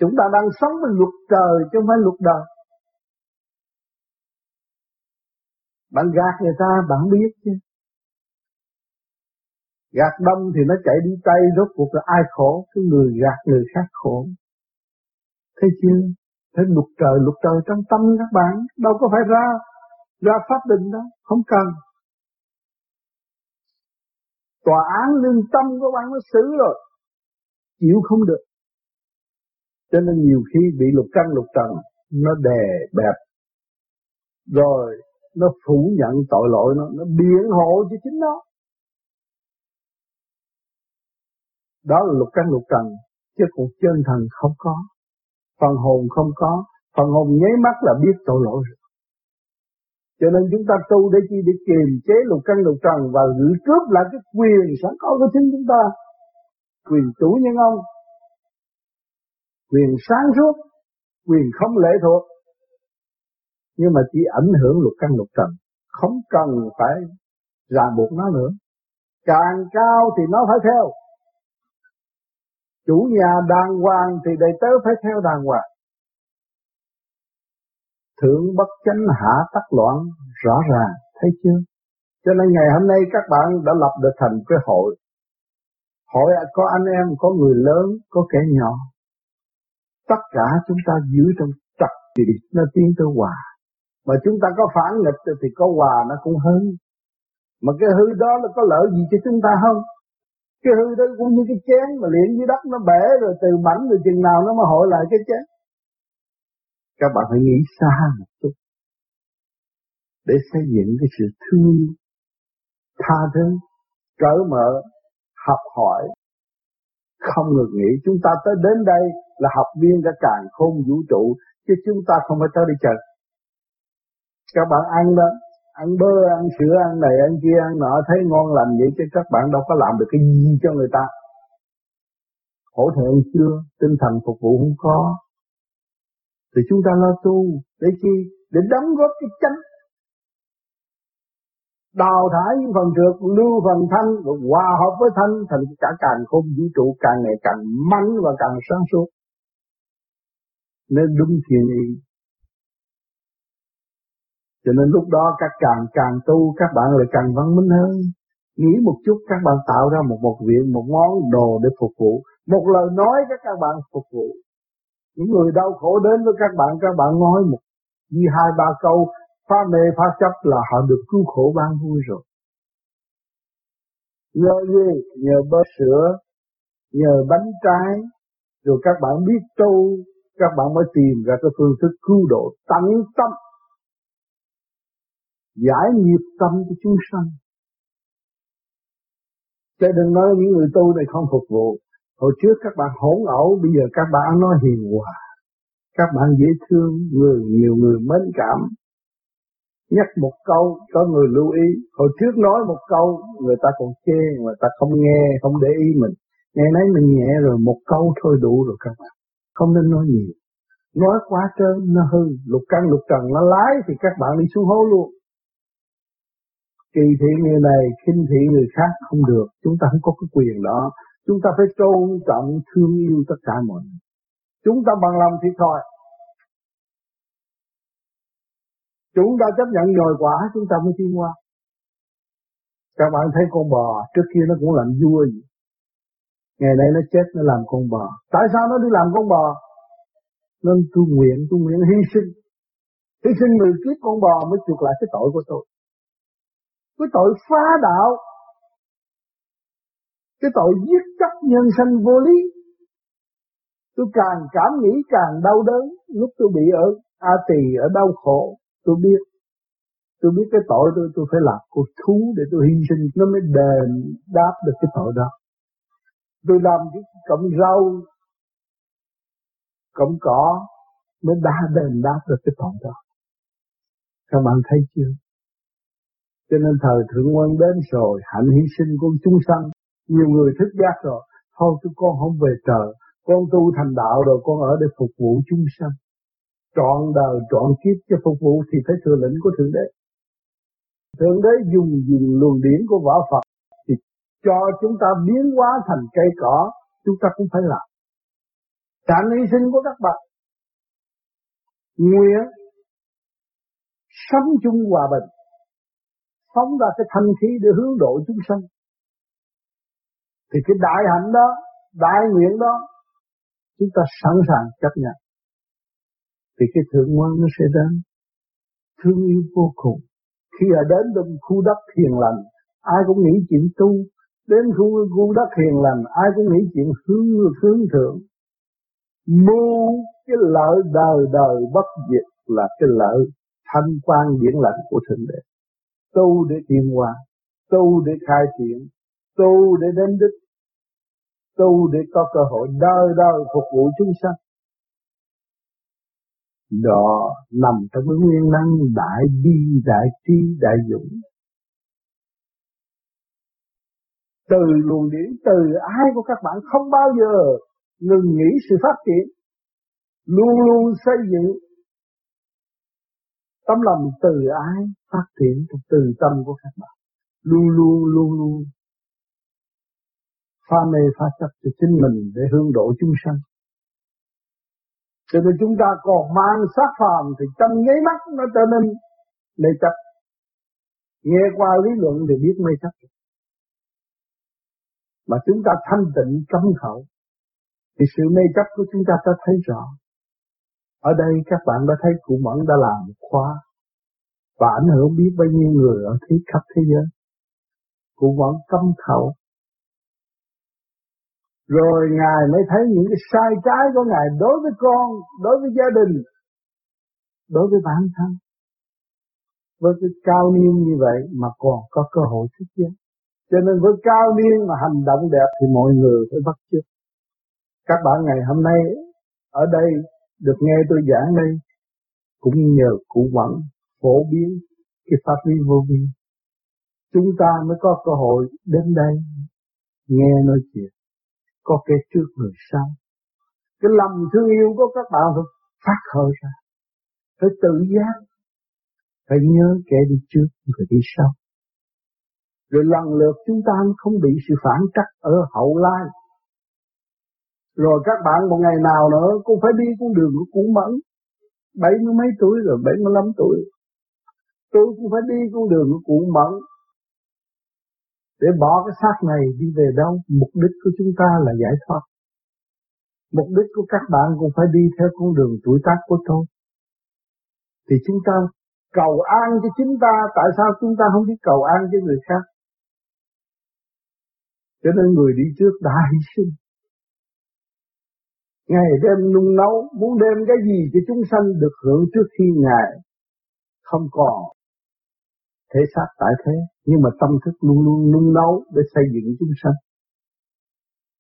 Chúng ta đang sống với luật trời chứ không phải luật đời. Bạn gạt người ta bạn biết chứ. Gạt đông thì nó chạy đi tay rốt cuộc là ai khổ? Cái người gạt người khác khổ. Thấy chưa? Thấy luật trời, luật trời trong tâm các bạn. Đâu có phải ra ra pháp định đó, Không cần. Tòa án lương tâm của bạn nó xử rồi. Chịu không được. Cho nên nhiều khi bị lục căn lục trần nó đè bẹp. Rồi nó phủ nhận tội lỗi nó, nó biện hộ cho chính nó. Đó là lục căn lục trần, chứ còn chân thần không có. Phần hồn không có, phần hồn nháy mắt là biết tội lỗi rồi. Cho nên chúng ta tu để chi để kiềm chế lục căn lục trần và giữ cướp lại cái quyền sẵn có của chính chúng ta. Quyền chủ nhân ông, quyền sáng suốt, quyền không lệ thuộc. Nhưng mà chỉ ảnh hưởng lục căn lục trần, không cần phải ràng buộc nó nữa. Càng cao thì nó phải theo, Chủ nhà đàng hoàng thì đệ tớ phải theo đàng hoàng. Thượng bất chánh hạ tắc loạn rõ ràng, thấy chưa? Cho nên ngày hôm nay các bạn đã lập được thành cái hội. Hội à, có anh em, có người lớn, có kẻ nhỏ. Tất cả chúng ta giữ trong trật thì nó tiến tới hòa. Mà chúng ta có phản nghịch thì có hòa nó cũng hơn. Mà cái hư đó nó có lợi gì cho chúng ta không? cái hư đó cũng như cái chén mà luyện dưới đất nó bể rồi từ mảnh rồi chừng nào nó mới hội lại cái chén các bạn phải nghĩ xa một chút để xây dựng cái sự thương yêu, tha thứ, cởi mở, học hỏi. Không ngừng nghĩ chúng ta tới đến đây là học viên cả càng khôn vũ trụ, chứ chúng ta không phải tới đi chợ. các bạn ăn đó, ăn bơ, ăn sữa, ăn này, ăn kia, ăn nọ, thấy ngon lành vậy chứ các bạn đâu có làm được cái gì cho người ta. Hỗ trợ chưa? Tinh thần phục vụ không có thì chúng ta lo tu để chi để đóng góp cái chánh đào thải những phần trượt lưu phần thanh và hòa hợp với thanh thành cả càng không vũ trụ càng ngày càng mạnh và càng sáng suốt nên đúng thiền ý cho nên lúc đó các càng càng tu các bạn lại càng văn minh hơn. Nghĩ một chút các bạn tạo ra một một viện, một món đồ để phục vụ. Một lời nói các các bạn phục vụ. Những người đau khổ đến với các bạn, các bạn nói một như hai ba câu phá mê phá chấp là họ được cứu khổ ban vui rồi. Nhờ gì? Nhờ bơ sữa, nhờ bánh trái, rồi các bạn biết tu, các bạn mới tìm ra cái phương thức cứu độ tận tâm giải nghiệp tâm cho chúng sanh. Chứ đừng nói những người tu này không phục vụ. Hồi trước các bạn hỗn ẩu, bây giờ các bạn nói hiền hòa. Các bạn dễ thương, người nhiều người mến cảm. Nhắc một câu, có người lưu ý. Hồi trước nói một câu, người ta còn chê, người ta không nghe, không để ý mình. Ngày nay mình nhẹ rồi, một câu thôi đủ rồi các bạn. Không nên nói nhiều. Nói quá trơn, nó hư. Lục căn lục trần nó lái thì các bạn đi xuống hố luôn kỳ thị người này, khinh thị người khác không được. Chúng ta không có cái quyền đó. Chúng ta phải tôn trọng, thương yêu tất cả mọi người. Chúng ta bằng lòng thì thôi. chúng ta chấp nhận nhồi quả chúng ta mới tiến qua các bạn thấy con bò trước kia nó cũng làm vua gì ngày nay nó chết nó làm con bò. Tại sao nó đi làm con bò? Nên tu nguyện tu nguyện hy sinh. Hy sinh mười kiếp con bò mới chuộc lại cái tội của tôi. Cái tội phá đạo. Cái tội giết nhân sinh vô lý. Tôi càng cảm nghĩ càng đau đớn, lúc tôi bị ở a tỳ ở đau khổ, tôi biết. Tôi biết cái tội tôi tôi phải làm cuộc thú để tôi hy sinh, nó mới đền đáp được cái tội đó. Tôi làm cái cọng rau, cọng cỏ mới đã đền đáp được cái tội đó. Các bạn thấy chưa? Cho nên thời thượng quân đến rồi, hạnh hy sinh của chúng sanh, nhiều người thức giác rồi thôi tôi con không về trời con tu thành đạo rồi con ở để phục vụ chúng sanh. Trọn đời, trọn kiếp cho phục vụ thì phải thừa lĩnh của thượng đế. Thượng đế dùng dùng luồng điển của võ phật thì cho chúng ta biến hóa thành cây cỏ, chúng ta cũng phải làm. Trạng hy sinh của các bạn. Nguyện sống chung hòa bình. Phóng ra cái thanh khí để hướng độ chúng sanh thì cái đại hạnh đó, đại nguyện đó, chúng ta sẵn sàng chấp nhận. Thì cái thượng quan nó sẽ đến. Thương yêu vô cùng. Khi ở đến trong khu đất thiền lành, ai cũng nghĩ chuyện tu. Đến khu khu đất thiền lành, ai cũng nghĩ chuyện hướng hướng thượng. Mưu cái lợi đời đời bất diệt là cái lợi thanh quan điển lành của thượng đế. Tu để tiến hòa, tu để khai triển tu để đến đích tu để có cơ hội đời đời phục vụ chúng sanh. Đó nằm trong cái nguyên năng đại bi, đại trí, đại dũng. Từ luồng điển, từ ai của các bạn không bao giờ ngừng nghĩ sự phát triển. Luôn luôn xây dựng tấm lòng từ ái phát triển trong từ tâm của các bạn. Luôn luôn luôn luôn pha mê pha chấp cho chính mình để hướng độ chúng sanh cho nên chúng ta còn mang sát phàm thì trong nháy mắt nó trở nên mê chấp. Nghe qua lý luận thì biết mê chấp. Mà chúng ta thanh tịnh cấm khẩu, thì sự mê chấp của chúng ta ta thấy rõ. Ở đây các bạn đã thấy cụ Mẫn đã làm khóa và ảnh hưởng biết bao nhiêu người ở thế khắp thế giới. Cụ Mẫn cấm khẩu rồi Ngài mới thấy những cái sai trái của Ngài đối với con, đối với gia đình, đối với bản thân. Với cái cao niên như vậy mà còn có cơ hội thức giác. Cho nên với cao niên mà hành động đẹp thì mọi người phải bắt chước. Các bạn ngày hôm nay ở đây được nghe tôi giảng đây cũng nhờ cụ vẫn phổ biến cái pháp lý vô vi. Chúng ta mới có cơ hội đến đây nghe nói chuyện có kẻ trước người sau. Cái lòng thương yêu của các bạn phải phát khởi ra. Phải tự giác. Phải nhớ kẻ đi trước người đi sau. Rồi lần lượt chúng ta không bị sự phản trắc ở hậu lai. Rồi các bạn một ngày nào nữa cũng phải đi con đường của cũ mẫn. Bảy mươi mấy tuổi rồi, bảy mươi lăm tuổi. Tôi cũng phải đi con đường của cụ mẫn để bỏ cái xác này đi về đâu? Mục đích của chúng ta là giải thoát. Mục đích của các bạn cũng phải đi theo con đường tuổi tác của tôi. Thì chúng ta cầu an cho chính ta. Tại sao chúng ta không biết cầu an cho người khác? Cho nên người đi trước đã hy sinh. Ngày đêm nung nấu, Muốn đem cái gì cho chúng sanh được hưởng trước khi Ngài Không còn thể xác tại thế, nhưng mà tâm thức luôn luôn nung nấu để xây dựng chúng sanh.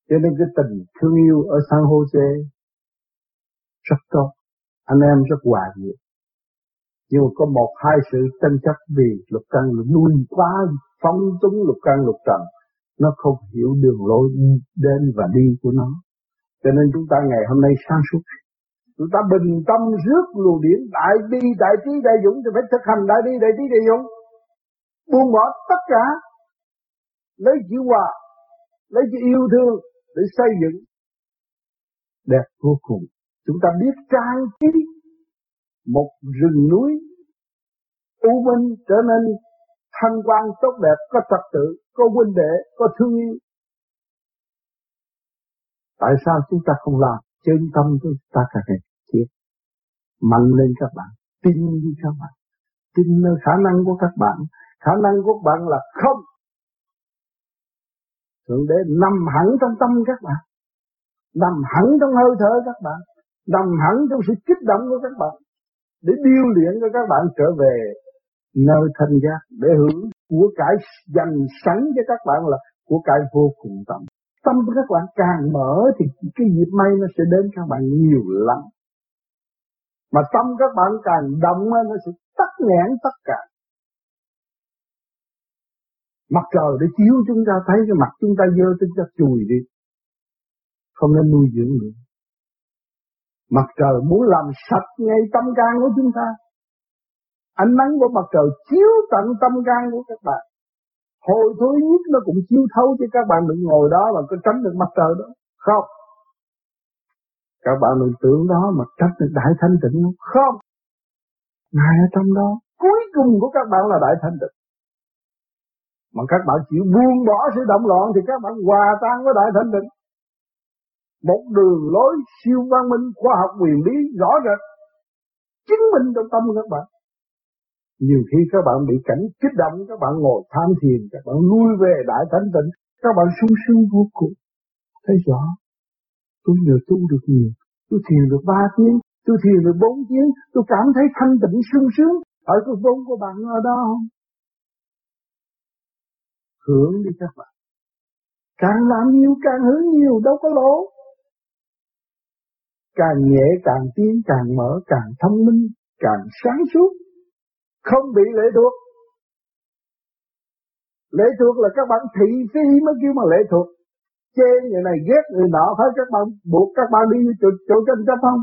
Cho nên cái tình thương yêu ở San Jose rất tốt, anh em rất hòa nhiệt nhưng mà có một, hai sự tranh chấp vì lục căn lục nuôi quá phóng túng lục căn lục trần, nó không hiểu đường lối đến và đi của nó. Cho nên chúng ta ngày hôm nay sáng suốt, chúng ta bình tâm rước luồng điển, đại bi, đại trí, đại dũng, thì phải thực hành đại bi, đại trí, đại dũng buông bỏ tất cả. Lấy chữ hòa, lấy chữ yêu thương để xây dựng. Đẹp vô cùng. Chúng ta biết trang trí một rừng núi. U minh trở nên thanh quan tốt đẹp, có trật tự, có huynh đệ, có thương yêu. Tại sao chúng ta không làm? Chân tâm chúng ta càng ngày chết. Mạnh lên các bạn, tin đi các bạn. Tin nơi khả năng của các bạn khả năng của các bạn là không. Thượng đế nằm hẳn trong tâm các bạn. Nằm hẳn trong hơi thở các bạn. Nằm hẳn trong sự kích động của các bạn. Để điêu luyện cho các bạn trở về nơi thanh giác. Để hưởng của cải dành sẵn cho các bạn là của cải vô cùng tâm. Tâm của các bạn càng mở thì cái dịp may nó sẽ đến các bạn nhiều lắm. Mà tâm các bạn càng động nó sẽ tắt nghẽn tất cả mặt trời để chiếu chúng ta, thấy cái mặt chúng ta dơ chúng ta chùi đi. Không nên nuôi dưỡng nữa. Mặt trời muốn làm sạch ngay tâm can của chúng ta. Ánh nắng của mặt trời chiếu tận tâm can của các bạn. Hồi thối nhất nó cũng chiếu thấu cho các bạn đừng ngồi đó mà có tránh được mặt trời đó. Không. Các bạn đừng tưởng đó mà tránh được đại thanh tịnh. Không không. Ngài ở trong đó. Cuối cùng của các bạn là đại thanh tịnh mà các bạn chịu buông bỏ sự động loạn thì các bạn hòa tan với đại thanh định một đường lối siêu văn minh, khoa học quyền lý rõ rệt, chứng minh trong tâm các bạn. Nhiều khi các bạn bị cảnh kích động, các bạn ngồi tham thiền, các bạn lui về đại thanh tịnh, các bạn sung sướng vô cùng. Thấy rõ, tôi nhờ tu được nhiều, tôi thiền được ba tiếng, tôi thiền được bốn tiếng, tôi cảm thấy thanh tịnh sung sướng. Ở cái vốn của bạn ở đó không? Hưởng đi các bạn. Càng làm nhiều càng hướng nhiều đâu có lỗ. Càng nhẹ càng tiến càng mở càng thông minh càng sáng suốt không bị lệ thuộc. Lệ thuộc là các bạn thị phi mới kêu mà lệ thuộc. Chê người này ghét người nọ phải các bạn buộc các bạn đi chỗ, chỗ tranh chấp không?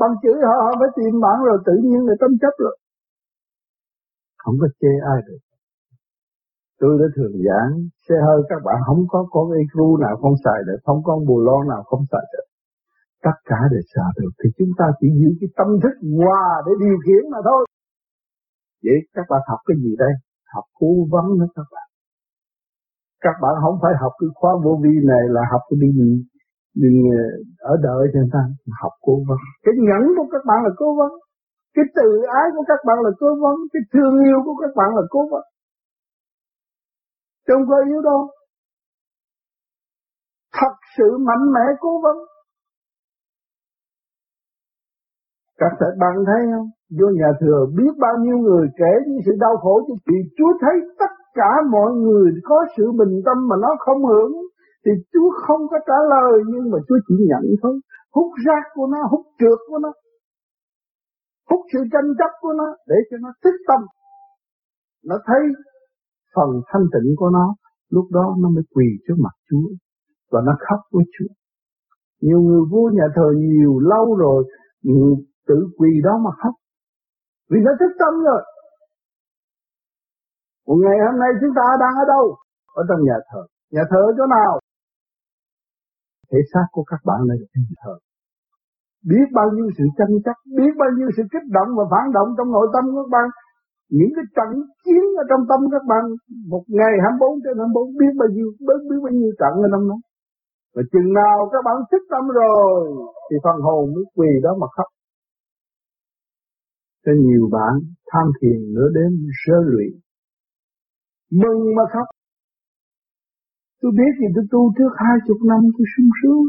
Bằng chữ họ, họ phải tìm bạn rồi tự nhiên người tâm chấp rồi. Không có chê ai được tôi đã thường giảng, xe hơi các bạn không có con ecru nào không xài được, không có bù lon nào không xài được. Tất cả đều xài được, thì chúng ta chỉ giữ cái tâm thức hòa để điều khiển mà thôi. Vậy các bạn học cái gì đây? Học cố vấn đó các bạn. Các bạn không phải học cái khóa vô vi này là học cái đi đi ờ, ở đợi cho người ta học cố vấn. Cái nhẫn của các bạn là cố vấn. Cái từ ái của các bạn là cố vấn. Cái thương yêu của các bạn là cố vấn. Chứ không có yếu đâu. Thật sự mạnh mẽ cố vấn. Các bạn thấy không? Vô nhà thừa biết bao nhiêu người kể những sự đau khổ cho chị. Chúa thấy tất cả mọi người có sự bình tâm mà nó không hưởng. Thì Chúa không có trả lời nhưng mà Chúa chỉ nhận thôi. Hút rác của nó, hút trượt của nó. Hút sự tranh chấp của nó để cho nó thức tâm. Nó thấy phần thanh tịnh của nó, lúc đó nó mới quỳ trước mặt Chúa và nó khóc với Chúa. Nhiều người vua nhà thờ nhiều lâu rồi, người tự quỳ đó mà khóc. Vì nó thức tâm rồi. Một ngày hôm nay chúng ta đang ở đâu? Ở trong nhà thờ. Nhà thờ ở chỗ nào? Thể xác của các bạn này là nhà thờ. Biết bao nhiêu sự tranh chấp, biết bao nhiêu sự kích động và phản động trong nội tâm của các bạn những cái trận chiến ở trong tâm các bạn một ngày 24 trên 24 biết bao nhiêu biết, biết bao nhiêu trận ở trong đó. Và chừng nào các bạn thức tâm rồi thì phần hồn mới quỳ đó mà khóc. Cho nhiều bạn tham thiền nửa đêm sơ luyện mừng mà khóc. Tôi biết gì tôi tu trước hai chục năm tôi sung sướng.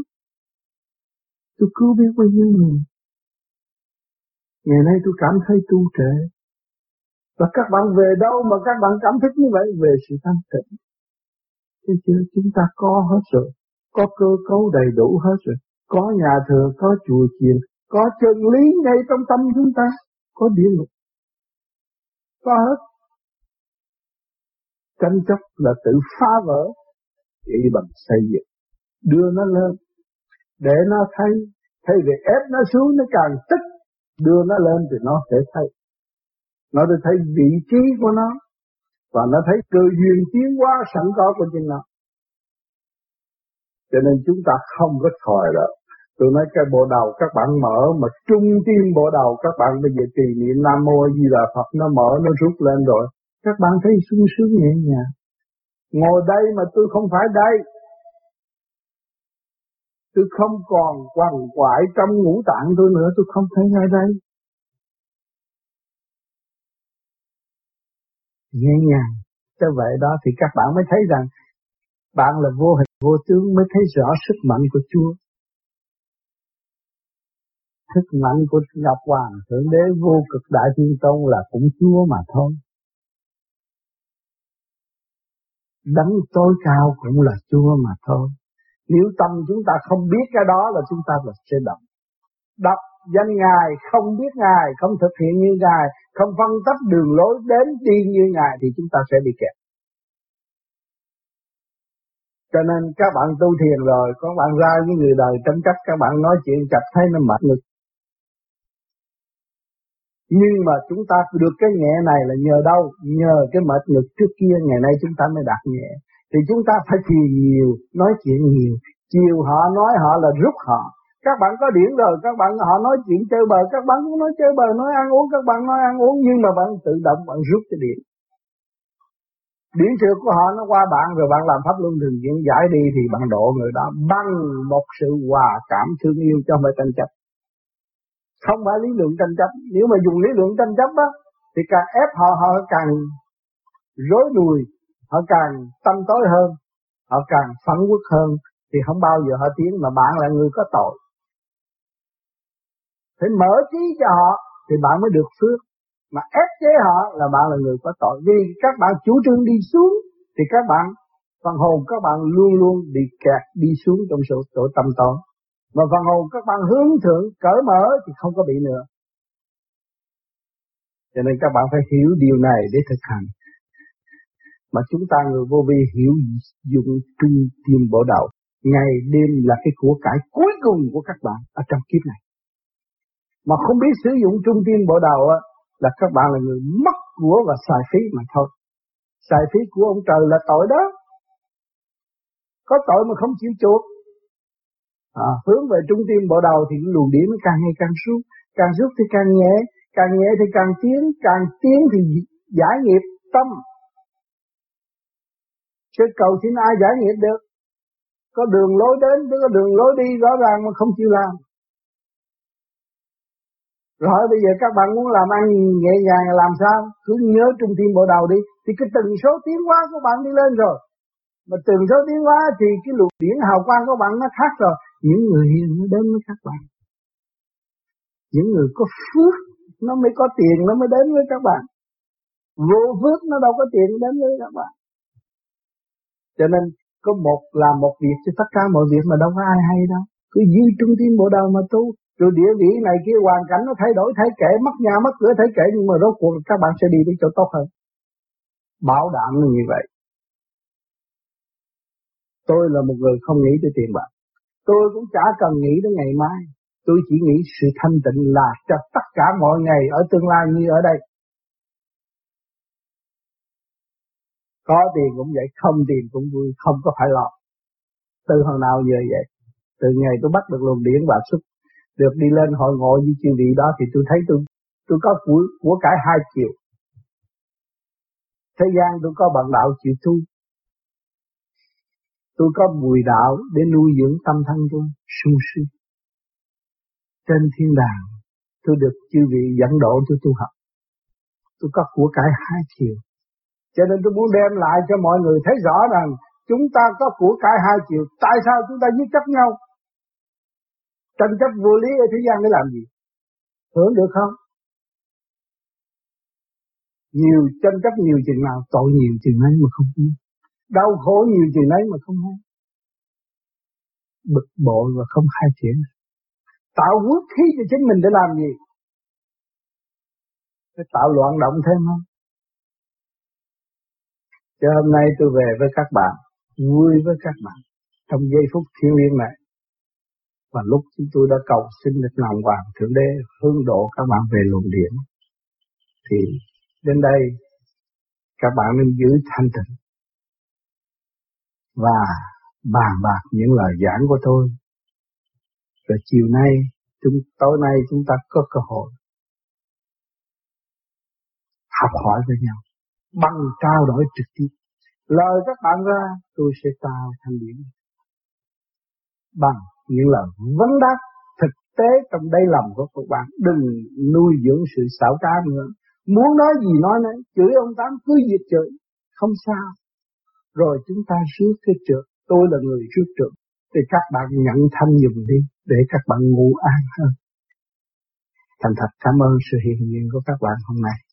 Tôi cứu biết bao nhiêu người. Ngày nay tôi cảm thấy tu trễ và các bạn về đâu mà các bạn cảm thức như vậy về sự thanh tịnh. thế chưa? Chúng ta có hết rồi. Có cơ cấu đầy đủ hết rồi. Có nhà thờ, có chùa chiền, có chân lý ngay trong tâm chúng ta. Có địa ngục. Có hết. Tranh chấp là tự phá vỡ. Chỉ bằng xây dựng. Đưa nó lên. Để nó thấy. Thay vì ép nó xuống nó càng tức. Đưa nó lên thì nó sẽ thấy nó được thấy vị trí của nó và nó thấy cơ duyên tiến hóa sẵn có của chính nó cho nên chúng ta không có thòi rồi Tôi nói cái bộ đầu các bạn mở mà trung tim bộ đầu các bạn bây giờ trì niệm Nam Mô Di Đà Phật nó mở nó rút lên rồi. Các bạn thấy sung sướng nhẹ nhàng. Ngồi đây mà tôi không phải đây. Tôi không còn quằn quại trong ngũ tạng tôi nữa, tôi không thấy ngay đây. Nhẹ nhàng, cho vậy đó thì các bạn mới thấy rằng bạn là vô hình vô tướng mới thấy rõ sức mạnh của Chúa. Sức mạnh của Ngọc Hoàng Thượng Đế vô cực Đại Thiên Tôn là cũng Chúa mà thôi. Đấng tối cao cũng là Chúa mà thôi. Nếu tâm chúng ta không biết cái đó là chúng ta là sẽ động. Đọc danh Ngài, không biết Ngài, không thực hiện như Ngài, không phân tích đường lối đến đi như Ngài thì chúng ta sẽ bị kẹt. Cho nên các bạn tu thiền rồi, các bạn ra với người đời tranh chấp, các bạn nói chuyện chặt thấy nó mệt ngực. Nhưng mà chúng ta được cái nhẹ này là nhờ đâu? Nhờ cái mệt ngực trước kia ngày nay chúng ta mới đạt nhẹ. Thì chúng ta phải thiền nhiều, nói chuyện nhiều. Chiều họ nói họ là rút họ. Các bạn có điển rồi, các bạn họ nói chuyện chơi bời, các bạn cũng nói chơi bời, nói ăn uống, các bạn nói ăn uống, nhưng mà bạn tự động bạn rút cái điện. Điển sự của họ nó qua bạn rồi bạn làm pháp luân thường chuyển giải đi thì bạn độ người đó bằng một sự hòa cảm thương yêu cho không phải tranh chấp. Không phải lý luận tranh chấp. Nếu mà dùng lý luận tranh chấp á, thì càng ép họ họ càng rối đùi, họ càng tâm tối hơn, họ càng phẫn quốc hơn, thì không bao giờ họ tiến mà bạn là người có tội. Phải mở trí cho họ thì bạn mới được phước. Mà ép chế họ là bạn là người có tội. Vì các bạn chủ trương đi xuống thì các bạn, phần hồn các bạn luôn luôn bị kẹt đi xuống trong sự tội tâm tội Mà phần hồn các bạn hướng thượng cởi mở thì không có bị nữa. Cho nên các bạn phải hiểu điều này để thực hành. Mà chúng ta người vô vi hiểu dụng trung tim bộ đầu. Ngày đêm là cái của cải cuối cùng của các bạn ở trong kiếp này. Mà không biết sử dụng trung tim bộ đầu á, là các bạn là người mất của và xài phí mà thôi. Xài phí của ông trời là tội đó. Có tội mà không chịu chuộc. À, hướng về trung tim bộ đầu thì luồng điển càng ngày càng rút, càng rút thì càng nhẹ, càng nhẹ thì càng tiến, càng tiến thì giải nghiệp tâm. Chứ cầu xin ai giải nghiệp được? Có đường lối đến, có đường lối đi rõ ràng mà không chịu làm. Rồi bây giờ các bạn muốn làm ăn nhẹ nhàng làm sao? Cứ nhớ trung tim bộ đầu đi. Thì cái tần số tiến hóa của bạn đi lên rồi. Mà tần số tiến hóa thì cái luồng điển hào quang của bạn nó khác rồi. Những người hiền nó đến với các bạn. Những người có phước nó mới có tiền nó mới đến với các bạn. Vô phước nó đâu có tiền đến với các bạn. Cho nên có một làm một việc cho tất cả mọi việc mà đâu có ai hay đâu. Cứ duy trung tim bộ đầu mà tu. Rồi địa vị này kia hoàn cảnh nó thay đổi thay kể, mất nhà mất cửa thay kể nhưng mà rốt cuộc các bạn sẽ đi đến chỗ tốt hơn. Bảo đảm là như vậy. Tôi là một người không nghĩ tới tiền bạc. Tôi cũng chả cần nghĩ đến ngày mai. Tôi chỉ nghĩ sự thanh tịnh là cho tất cả mọi ngày ở tương lai như ở đây. Có tiền cũng vậy, không tiền cũng vui, không có phải lo. Từ hồi nào giờ vậy? Từ ngày tôi bắt được luồng điển và xuất được đi lên hội ngộ với chư vị đó thì tôi thấy tôi tôi có của của cải hai chiều. Thế gian tôi có bằng đạo chịu tu. Tôi có bùi đạo để nuôi dưỡng tâm thân tôi, sung sướng. Trên thiên đàng, tôi được chư vị dẫn độ tôi tu học. Tôi có của cải hai chiều. Cho nên tôi muốn đem lại cho mọi người thấy rõ rằng, chúng ta có của cải hai chiều. Tại sao chúng ta giết chấp nhau? Tranh chấp vô lý ở thế gian để làm gì? Hưởng được không? Nhiều tranh chấp nhiều chừng nào, tội nhiều chừng ấy mà không biết đau khổ nhiều chừng ấy mà không hay. Bực bội và không khai triển. Tạo vũ khí cho chính mình để làm gì? Để tạo loạn động thêm không? Cho hôm nay tôi về với các bạn, vui với các bạn. Trong giây phút thiêng liêng này và lúc chúng tôi đã cầu xin được lòng hoàng thượng đế hướng độ các bạn về luồng điển thì đến đây các bạn nên giữ thanh tịnh và bàn bạc những lời giảng của tôi Rồi chiều nay, chúng, tối nay chúng ta có cơ hội học hỏi với nhau bằng trao đổi trực tiếp. Lời các bạn ra, tôi sẽ trao thành điển bằng nghĩa là vấn đáp thực tế trong đây lòng của các bạn. Đừng nuôi dưỡng sự xảo trá nữa. Muốn nói gì nói nấy, chửi ông Tám cứ việc chửi, không sao. Rồi chúng ta rước cái trượt, tôi là người rước trượt. Thì các bạn nhận thanh dùm đi, để các bạn ngủ an hơn. Thành thật cảm ơn sự hiện diện của các bạn hôm nay.